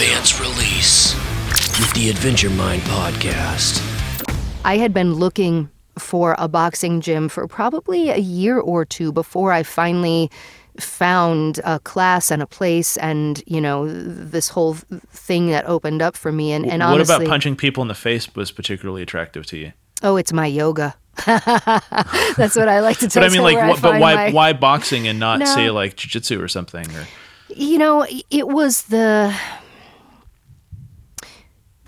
Advance release with the Adventure Mind podcast. I had been looking for a boxing gym for probably a year or two before I finally found a class and a place and you know this whole thing that opened up for me and, and what honestly about punching people in the face was particularly attractive to you? oh it's my yoga that's what i like to tell But I mean, like, where what, but why my- why boxing and not No. say like jujitsu or something? Or You know, it was the.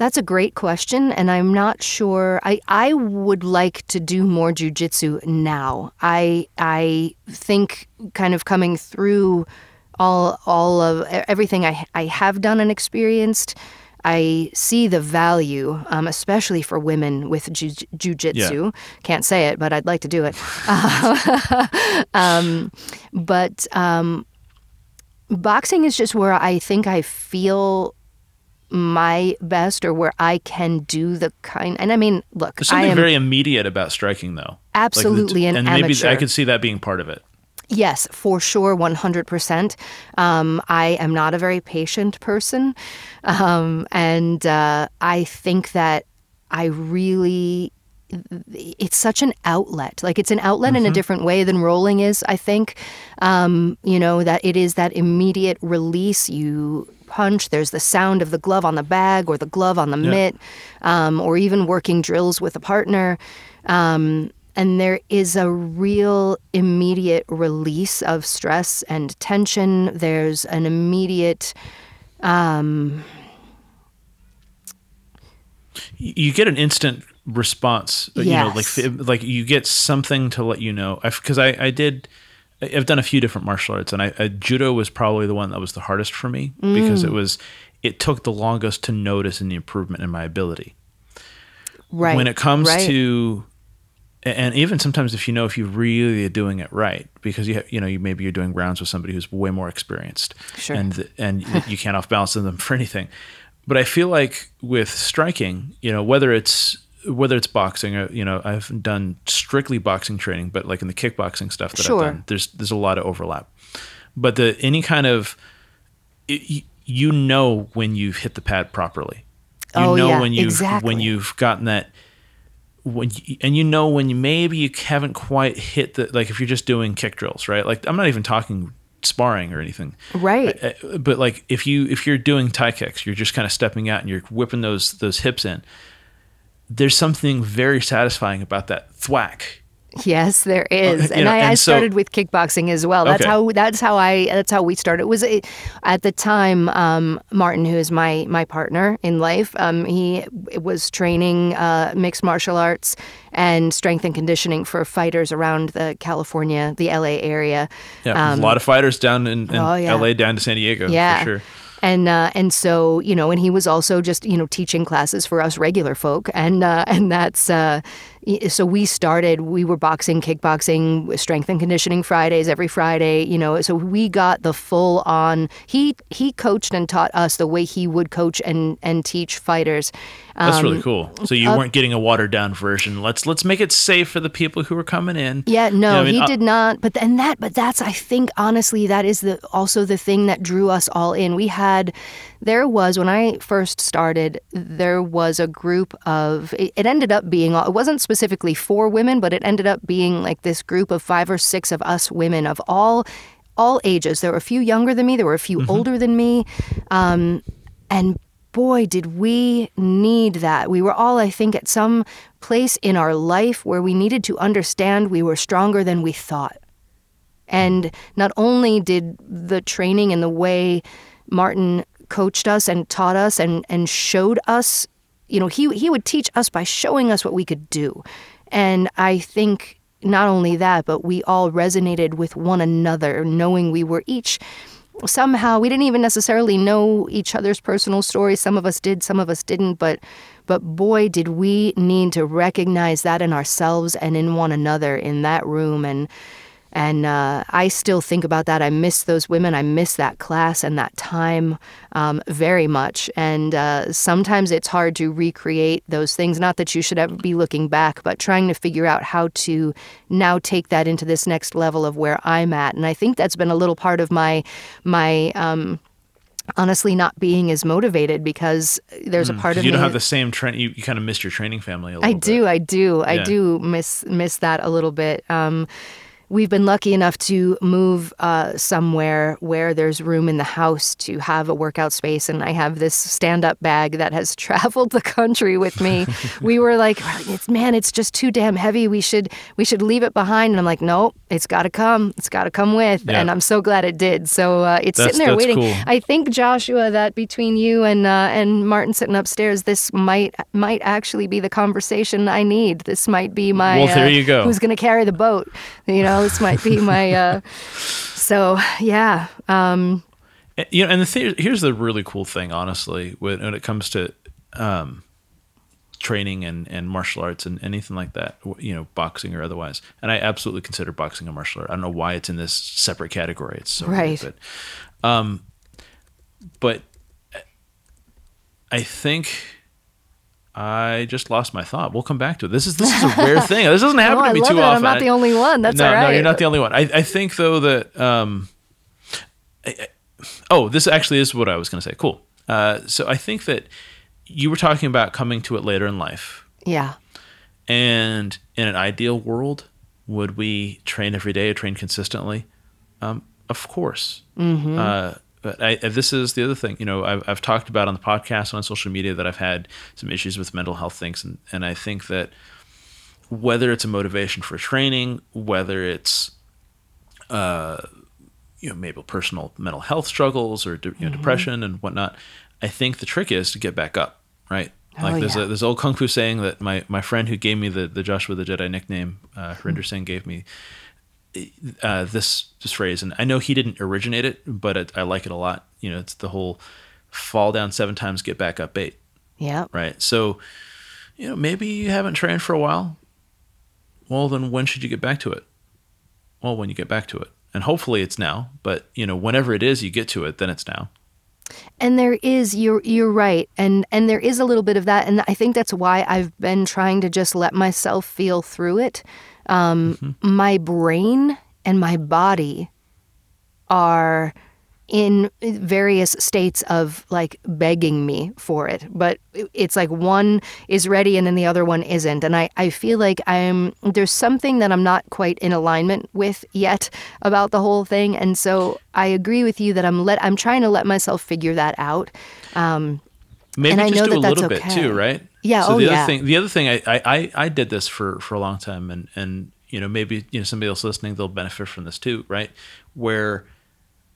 That's a great question, and I'm not sure. I, I would like to do more jujitsu now. I I think kind of coming through all all of everything I I have done and experienced. I see the value, um, especially for women with ju- jujitsu. Can't say it, but I'd like to do it. um, but um, boxing is just where I think I feel my best or where I can do the kind and I mean look there's I something am very immediate about striking, though. Like the- Absolutely an and maybe I could see that being part of it. Yes, for sure, 100%. Um, I am not a very patient person. Um, and uh, I think that I really, it's such an outlet. Like it's an outlet in a different way than rolling is, I think. Um, you know, that it is that immediate release. You punch, there's the sound of the glove on the bag or the glove on the mitt, um, or even working drills with a partner. Um, and there is a real immediate release of stress and tension. There's an immediate, Y- You get an instant response. uh, You know, like like you get something to let you know. Because I, I did. I've done a few different martial arts, and I, I judo was probably the one that was the hardest for me because Mm. it was. It took the longest to notice any improvement in my ability. right. when it comes right. to and even sometimes if you know if you really are doing it right because you you know you maybe you're doing rounds with somebody who's way more experienced Sure. and and you can't off balance them for anything but i feel like with striking you know whether it's whether it's boxing or you know i've done strictly boxing training but like in the kickboxing stuff that Sure. i've done there's there's a lot of overlap but the any kind of it, you know when you've hit the pad properly you Oh, know yeah, when you've exactly. when you've gotten that when you, and you know when you maybe you haven't quite hit the like if you're just doing kick drills right like i'm not even talking sparring or anything Right. Uh, but like if you if you're doing Thai kicks you're just kind of stepping out and you're whipping those those hips in there's something very satisfying about that thwack Yes, there is, you and know, I, I and so- started with kickboxing as well. That's Okay. how that's how I that's how we started. It was a, at the time um, Martin, who is my my partner in life. Um, he was training uh, mixed martial arts and strength and conditioning for fighters around the California, the LA area. yeah a lot of fighters down in, in Um, oh, yeah. la down to san diego yeah. for sure And uh, and so you know, and he was also just you know teaching classes for us regular folk, and uh, and that's uh, so we started. We were boxing, kickboxing, strength and conditioning Fridays every Friday. You know, so we got the full on. He he coached and taught us the way he would coach and and teach fighters. that's Um, really cool so you weren't getting a watered down version let's let's make it safe for the people who are coming in Yeah, no, You know I mean? he Uh, did not. But and that, but that's I think honestly that is the also the thing that drew us all in. We had, there was when I first started, there was a group of. It, it ended up being it wasn't specifically for women, but it ended up being like this group of five or six of us women of all all ages. There were a few younger than me. There were a few Mm-hmm. older than me, um, and boy, did we need that. We were all, I think, at some place in our life where we needed to understand we were stronger than we thought. And not only did the training and the way Martin coached us and taught us and, and showed us, you know, he, he would teach us by showing us what we could do. And I think not only that, but we all resonated with one another, knowing we were each somehow we didn't even necessarily know each other's personal stories. Some of us did some of us didn't. But but boy did we need to recognize that in ourselves and in one another in that room. And and uh, I still think about that. I miss those women. I miss that class and that time um, very much. And uh, sometimes it's hard to recreate those things. Not that you should ever be looking back, but trying to figure out how to now take that into this next level of where I'm at. And I think that's been a little part of my my. Um, honestly not being as motivated because there's a part of Hmm. you don't have the same train. You, you kind of missed your training family a little I do, I do, I Yeah. do miss miss that a little bit. Um, we've been lucky enough to move uh, somewhere where there's room in the house to have a workout space, and I have this stand-up bag that has traveled the country with me. we were like, man, it's just too damn heavy. We should we should leave it behind. And I'm like, no, it's got to come. It's got to come with. Yeah. And I'm so glad it did. So uh, it's That's- sitting there waiting. cool. I think Joshua, that between you and uh, and Martin sitting upstairs, this might might actually be the conversation I need. This might be my. Well, there uh, you go. Who's going to carry the boat? You know, this might be my. Uh, so yeah, um, And- You know, and the thing, here's the really cool thing, honestly, when, when it comes to um, training and, and martial arts and anything like that, you know, boxing or otherwise. And I absolutely consider boxing a martial art. I don't know why it's in this separate category. It's so weird, Right. but, um, but I think I just lost my thought. We'll come back to it. This is this is a rare thing. This doesn't happen Oh, to me too it. often. I'm not the only one. That's no, all right. No, you're not the only one. I, I think though that um, I- I- oh, this actually is what I was going to say. Cool. Uh, so I think that you were talking about coming to it later in life, Yeah. and in an ideal world, would we train every day, or train consistently? Um, of course. Mm-hmm. Uh, but I, this is the other thing. You know, I've, I've talked about on the podcast and on social media that I've had some issues with mental health things, and, and I think that whether it's a motivation for training, whether it's uh, you know maybe personal mental health struggles or you know, depression and whatnot, I think the trick is to get back up, right? Like Oh, there's yeah. a there's old kung fu saying that my, my friend who gave me the, the Joshua the Jedi nickname, uh, Harinder Singh gave me uh, this this phrase, and I know he didn't originate it, but it, I like it a lot. You know, it's the whole fall down seven times, get back up eight Yeah. right? So, you know, maybe you haven't trained for a while. Well, then when should you get back to it? Well, when you get back to it. And hopefully it's now, but you know, whenever it is you get to it, then it's now. And there is you're you're right, and and there is a little bit of that, and I think that's why I've been trying to just let myself feel through it. Um, My brain and my body are in various states of like begging me for it but it's like one is ready and then the other one isn't and i, I feel like i'm there's something that i'm not quite in alignment with yet about the whole thing and so i agree with you that i'm let i'm trying to let myself figure that out um, Maybe And I just know do that a that's little bit okay. too, right? Yeah, So oh, the other yeah. thing, the other thing, I, I, I- I did this for for a long time, and and you know maybe you know somebody else listening they'll benefit from this too, right? Where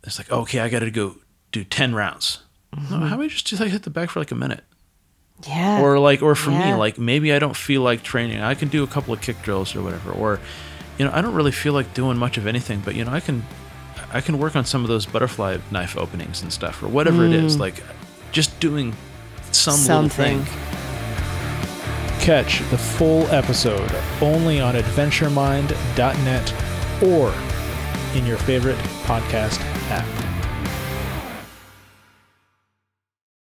it's like, okay, I got to go do ten rounds. Mm-hmm. No, how about you just like hit the back for like a minute? yeah or like or for me like maybe i don't feel like training i can do a couple of kick drills or whatever or you know i don't really feel like doing much of anything but you know i can i can work on some of those butterfly knife openings and stuff or whatever it is like just doing some Something. little thing Catch the full episode only on adventuremind.net or in your favorite podcast app.